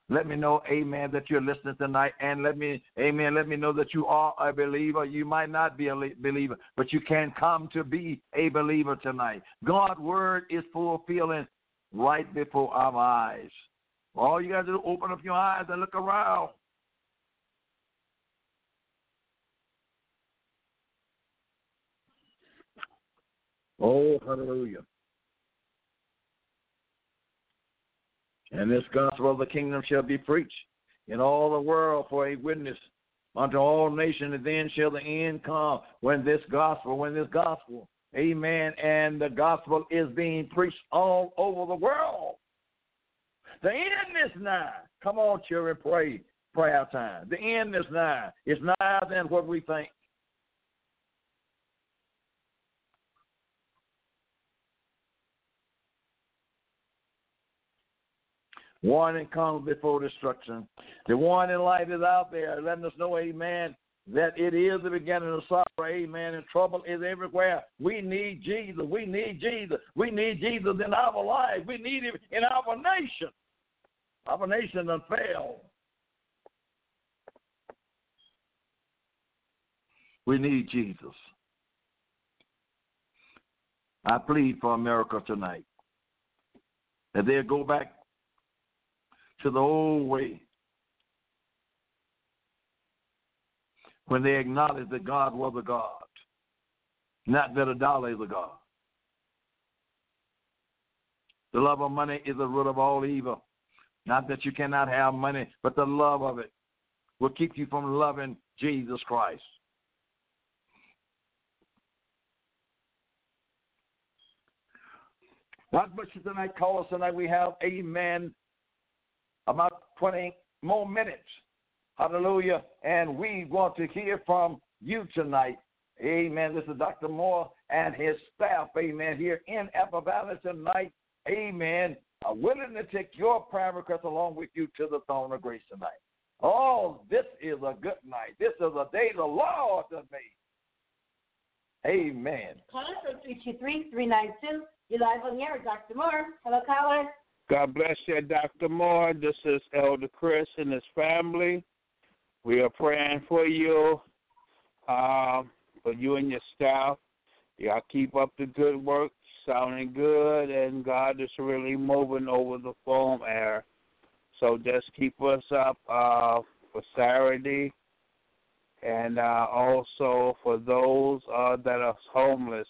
Let me know, amen, that you're listening tonight. And let me, amen, let me know that you are a believer. You might not be a believer, but you can come to be a believer tonight. God's word is fulfilling right before our eyes. All you got to do open up your eyes and look around. Oh, hallelujah. And this gospel of the kingdom shall be preached in all the world for a witness unto all nations, and then shall the end come when this gospel, when this gospel, amen, and the gospel is being preached all over the world. The end is nigh. Come on, children, pray. Prayer time. The end is nigh. It's nigher than what we think. Warning comes before destruction. The warning light is out there, letting us know, amen. that it is the beginning of sorrow, amen, and trouble is everywhere. We need Jesus. We need Jesus. We need Jesus in our life. We need him in our nation. Our nation that failed. We need Jesus. I plead for America tonight that they'll go back to the old way when they acknowledge that God was a God, not that a dollar is a God. The love of money is the root of all evil. Not that you cannot have money, but the love of it will keep you from loving Jesus Christ. God bless you tonight. Call us tonight. We have, amen, about 20 more minutes. Hallelujah. And we want to hear from you tonight. Amen. This is Dr. Moore and his staff, amen, here in Apple Valley tonight. Amen. Are willing to take your prayer request along with you to the throne of grace tonight. Oh, this is a good night. This is a day the Lord has made. Amen. Caller from 323-392. You're live on the air with Dr. Moore. Hello, caller. God bless you, Dr. Moore. This is Elder Chris and his family. We are praying for you, uh, for you and your staff. Y'all keep up the good work, sounding good, and God is really moving over the foam air. So just keep us up uh, for Saturday, and uh, also for those uh, that are homeless.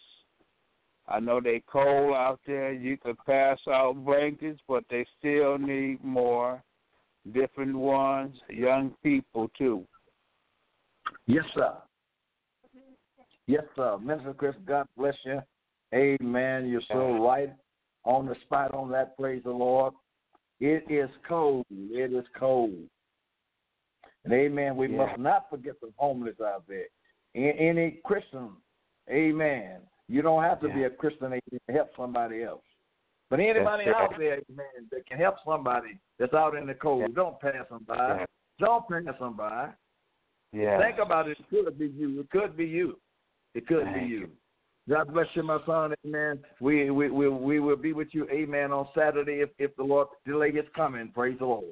I know they cold out there. You could pass out blankets, but they still need more different ones, young people too. Yes, sir. Yes, sir. Minister Chris, God bless you. Amen. You're so right on the spot on that. Praise the Lord. It is cold. It is cold. And amen. We Yeah. must not forget the homeless out there. Any Christian, amen. You don't have to be a Christian to help somebody else. But anybody That's out there, amen, that can help somebody that's out in the cold, don't pass them by. Yeah. Don't pass them by. Yeah. Think about it. It could be you. It could be you. It could be Thank you. God bless you, my son. Amen. We we we we will be with you. Amen. On Saturday, if if the Lord delay his coming. Praise the Lord.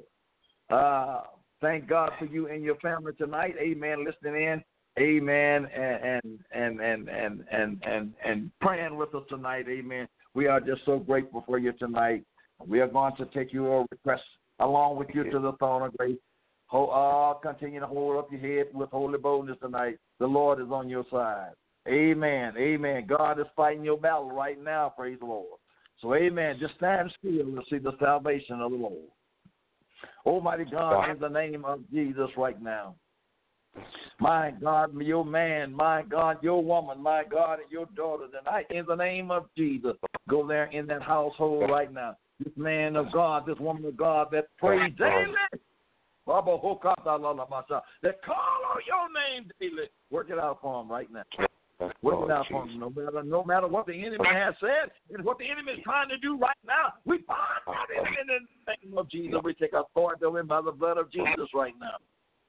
Uh, thank God for you and your family tonight. Amen. Listening in. Amen. And and and and and and and, and praying with us tonight. Amen. We are just so grateful for you tonight. We are going to take your request along with you to the throne of grace. Hold, uh, continue to hold up your head with holy boldness tonight. The Lord is on your side. Amen. Amen. God is fighting your battle right now. Praise the Lord. So, amen. Just stand still and see the salvation of the Lord. Almighty God, in the name of Jesus right now. My God, your man, my God, your woman, my God, and your daughter tonight, in the name of Jesus, go there in that household right now. This man of God, this woman of God that prays daily. Baba Hokata Lala Masha, That call on your name daily. Work it out for him right now. Work it out for him. No matter, no matter what the enemy has said and what the enemy is trying to do right now, we bind that enemy in the name of Jesus. We take authority over him by the blood of Jesus right now.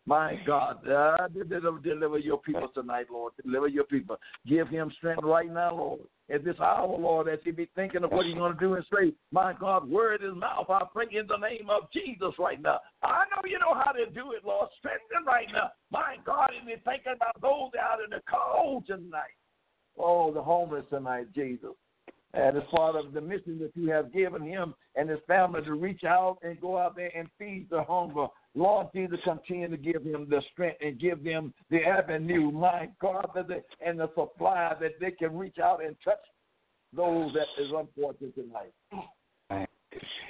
My God, uh, deliver, your people tonight, Lord. Deliver your people. Give him strength right now, Lord. At this hour, Lord, as he be thinking of what he's going to do and say, my God, word his mouth. I pray in the name of Jesus right now. I know you know how to do it, Lord. Strengthen right now. My God, and be thinking about those out in the cold tonight. Oh, the homeless tonight, Jesus. And as part of the mission that you have given him and his family to reach out and go out there and feed the hunger. Lord Jesus, continue to give them the strength and give them the avenue, my God, and the supply that they can reach out and touch those that is unfortunate tonight.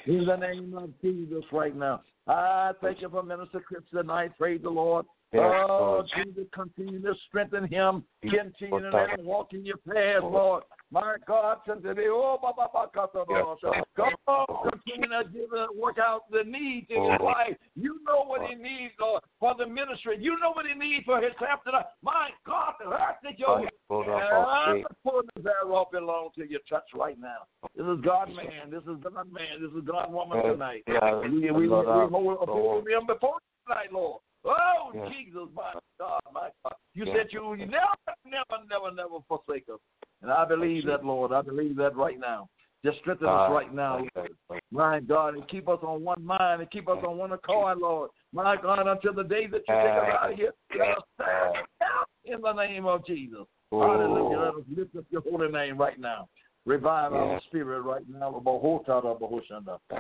In the name of Jesus right now. I thank you for Minister Chris tonight. Praise the Lord. Yes, oh, Lord. Jesus, continue to strengthen him. Continue to let him walk in your path, Lord. My God, today, oh, ba, ba, ba, ka, ta, Yes, God, continue to give, uh, work out the needs in his life. You know what he needs, Lord, for the ministry. You know what he needs for his tonight. My God, the earth that your uh, Lord. the fullness thereof belongs to your touch right now. This is God man. This is God man. This is God woman tonight. yeah, we we, we, we hold, hold them before tonight, Lord. Oh, Yes. Jesus, my God, my God. You Yes. said you would never, never, never, never forsake us. And I believe that, Lord. I believe that right now. Just strengthen us right now, Lord. My God, and keep us on one mind and keep us on one accord, Lord. My God, until the day that you take us out of here, let us stand out in the name of Jesus. Hallelujah. Let us lift up your holy name right now. Revive our spirit right now.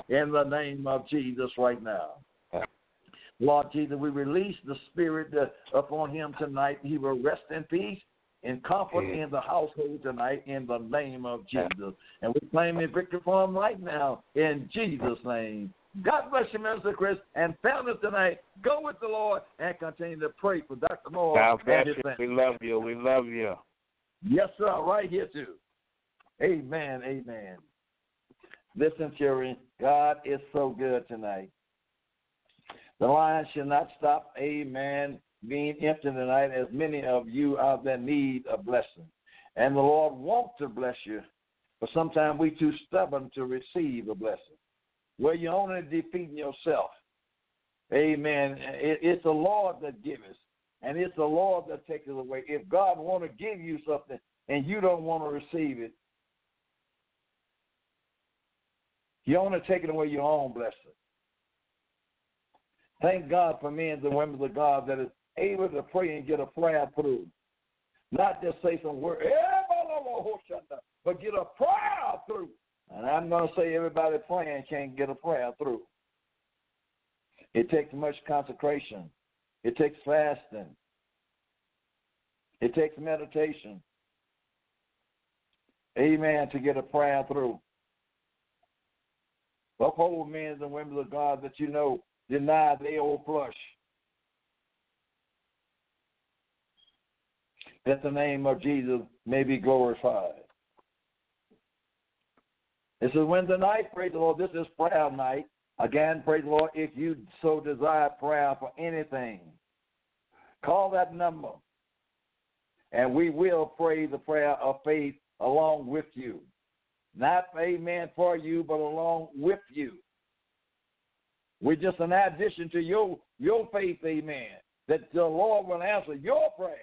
In the name of Jesus right now. Lord Jesus, we release the spirit upon him tonight. He will rest in peace and comfort in the household tonight in the name of Jesus. And we claim a victory for him right now in Jesus' name. God bless you, Minister Chris, and families tonight. Go with the Lord and continue to pray for Dr. Moore God bless you. family. We love you. We love you. Yes, sir. Right here too. Amen. Amen. Listen, children, God is so good tonight. The line shall not stop, a man being empty tonight as many of you out there need a blessing. And the Lord wants to bless you, but sometimes we too stubborn to receive a blessing. Well, you're only defeating yourself. Amen. It's the Lord that gives, and it's the Lord that takes it away. If God want to give you something and you don't want to receive it, you're only taking away your own blessing. Thank God for men and women of God that is able to pray and get a prayer through. Not just say some word, but get a prayer through. And I'm going to say everybody praying can't get a prayer through. It takes much consecration. It takes fasting. It takes meditation. Amen. To get a prayer through. Uphold men and women of God that you know deny their old flesh. That the name of Jesus may be glorified. This is Wednesday night, praise the Lord. This is prayer night. Again, praise the Lord. If you so desire prayer for anything, call that number. And we will pray the prayer of faith along with you. Not, amen, for you, but along with you. We're just an addition to your your faith, amen. That the Lord will answer your prayer.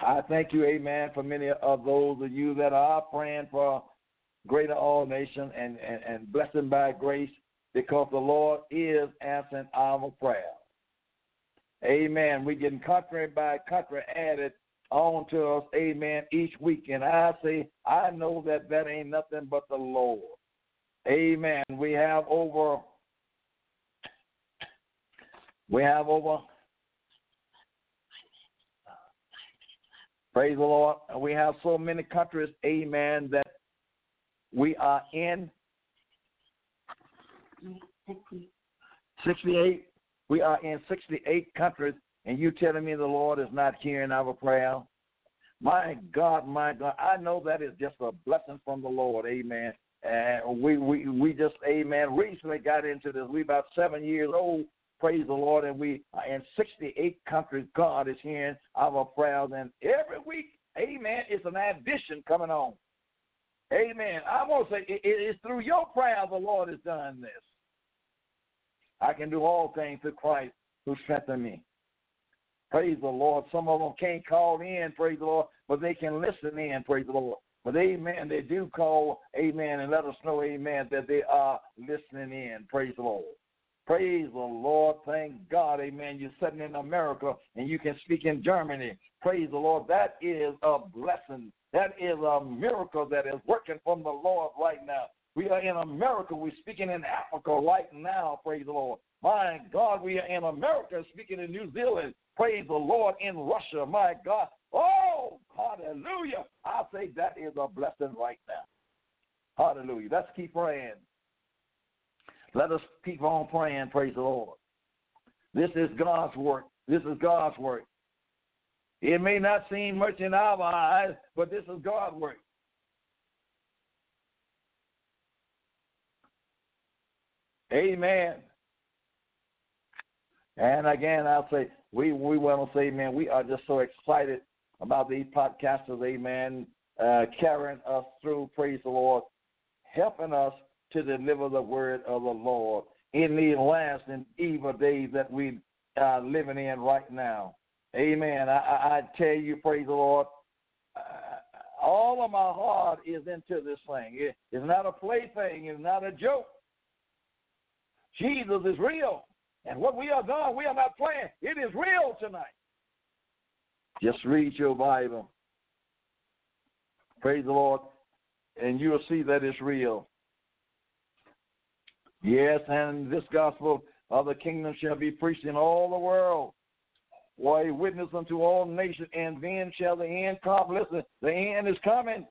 I thank you, amen, for many of those of you that are praying for greater all nation and, and, and blessing by grace because the Lord is answering our prayer. Amen. We're getting country by country added on to us, amen, each week. And I say, I know that that ain't nothing but the Lord. Amen. We have over, we have over, praise the Lord, we have so many countries, amen, that we are in. 68. We are in 68 countries, and you telling me the Lord is not hearing our prayer? My God, my God, I know that is just a blessing from the Lord. Amen. And we we we just, amen, recently got into this. We about seven years old. Praise the Lord, and we are in 68 countries. God is hearing our prayers, and every week, amen, it's an addition coming on. Amen. I want to say it, it is through your prayer the Lord has done this. I can do all things through Christ who strengthened me. Praise the Lord. Some of them can't call in, praise the Lord, but they can listen in, praise the Lord. But amen, they do call, amen, and let us know, amen, that they are listening in. Praise the Lord. Praise the Lord. Thank God, amen. You're sitting in America and you can speak in Germany. Praise the Lord. That is a blessing. That is a miracle that is working from the Lord right now. We are in America. We're speaking in Africa right now. Praise the Lord. My God, we are in America speaking in New Zealand. Praise the Lord in Russia. My God. Oh, hallelujah. I say that is a blessing right now. Hallelujah. Let's keep praying. Let us keep on praying. Praise the Lord. This is God's work. This is God's work. It may not seem much in our eyes, but this is God's work. Amen. And again, I'll say we we want to say, man, we are just so excited about these podcasters, amen, uh, carrying us through, praise the Lord, helping us to deliver the word of the Lord. in these last and evil days that we are living in right now. Amen. I, I, I tell you, praise the Lord. Uh, all of my heart is into this thing. It, it's not a plaything. It's not a joke. Jesus is real. And what we are doing, we are not playing. It is real tonight. Just read your Bible. Praise the Lord. And you'll see that it's real. Yes, and this gospel of the kingdom shall be preached in all the world for a witness unto all nations, and then shall the end come. Listen, the end is coming.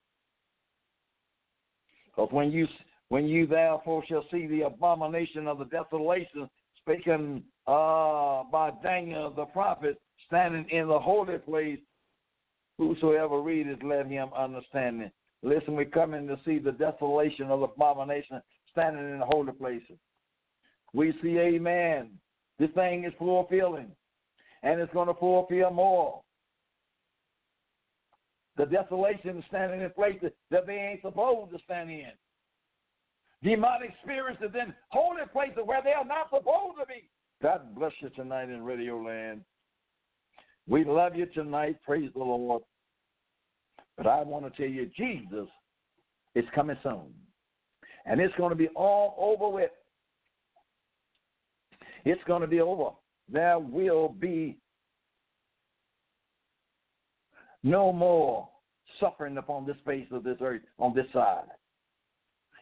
Because when you when you therefore shall see the abomination of the desolation spoken uh, by Daniel the prophet standing in the holy place, whosoever readeth, let him understand it. Listen, we're coming to see the desolation of the abomination standing in the holy places. We see, amen, this thing is fulfilling and it's going to fulfill more. The desolation is standing in places that they ain't supposed to stand in. Demonic spirits is in holy places where they are not supposed to be. God bless you tonight in Radio Land. We love you tonight. Praise the Lord. But I want to tell you, Jesus is coming soon. And it's going to be all over with. It's going to be over there will be no more suffering upon this face of this earth on this side.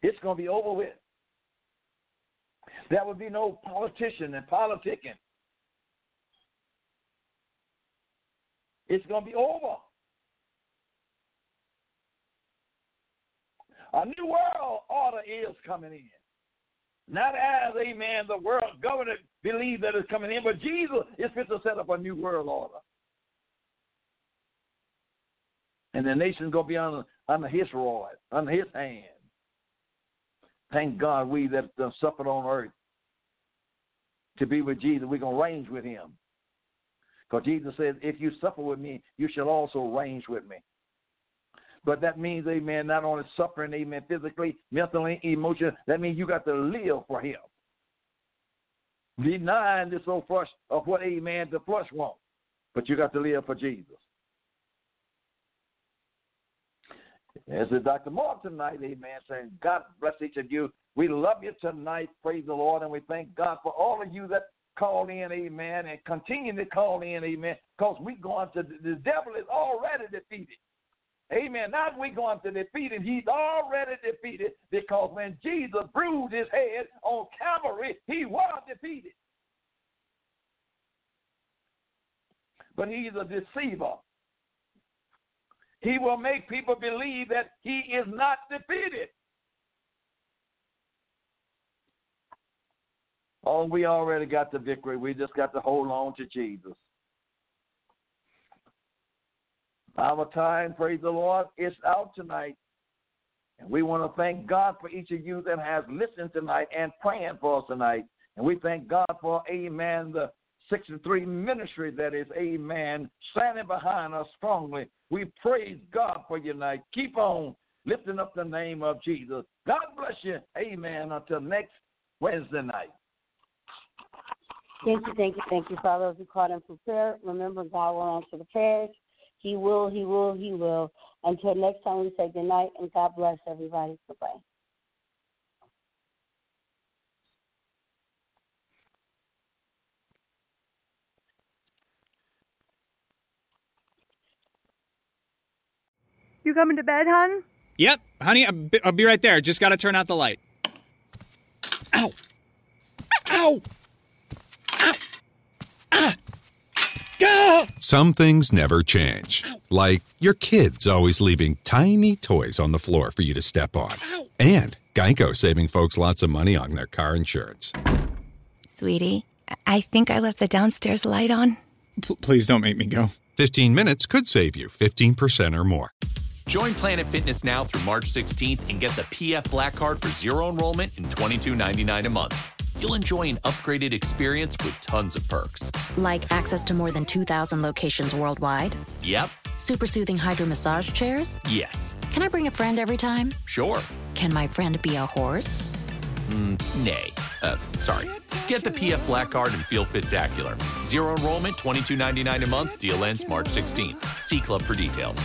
It's going to be over with. There will be no politician and politicking. It's going to be over. A new world order is coming in. Not as, amen, the world government believes that it's coming in, but Jesus is fit to set up a new world order. And the nation's going to be under, under his rod, under his hand. Thank God we that uh, suffered on earth to be with Jesus, we're going to range with him. Because Jesus said, if you suffer with me, you shall also range with me. But that means, amen, not only suffering, amen, physically, mentally, emotionally, that means you got to live for him. Denying this old flesh of what, amen, the flesh wants. But you got to live for Jesus. As the Dr. Moore tonight, amen, saying, God bless each of you. We love you tonight, praise the Lord, and we thank God for all of you that called in, amen, and continue to call in, amen, because we going to, the devil is already defeated. Amen. Not we going to defeat him. He's already defeated because when Jesus bruised his head on Calvary, he was defeated. But he's a deceiver. He will make people believe that he is not defeated. Oh, we already got the victory. We just got to hold on to Jesus. Our time, praise the Lord, is out tonight. And we want to thank God for each of you that has listened tonight and praying for us tonight. And we thank God for, amen, the 63 ministry that is, amen, standing behind us strongly. We praise God for you tonight. Keep on lifting up the name of Jesus. God bless you. Amen. Until next Wednesday night. Thank you, thank you, thank you Father. those who called in for prayer. Remember, God will answer the prayers. He will, he will, he will. Until next time, we say good night and God bless everybody. Bye bye. You coming to bed, hon? Yep, honey, I'll be, I'll be right there. Just got to turn out the light. Ow! Ow! Some things never change. Like your kids always leaving tiny toys on the floor for you to step on. And Geico saving folks lots of money on their car insurance. Sweetie, I think I left the downstairs light on. P- please don't make me go. 15 minutes could save you 15% or more. Join Planet Fitness now through March 16th and get the PF Black Card for zero enrollment and $22.99 a month. You'll enjoy an upgraded experience with tons of perks. Like access to more than 2,000 locations worldwide? Yep. Super soothing hydro massage chairs? Yes. Can I bring a friend every time? Sure. Can my friend be a horse? Mm, nay. Uh, sorry. Get the PF Black Card and feel fit-tacular. Zero enrollment, $22.99 a month. Deal ends March 16th. See Club for details.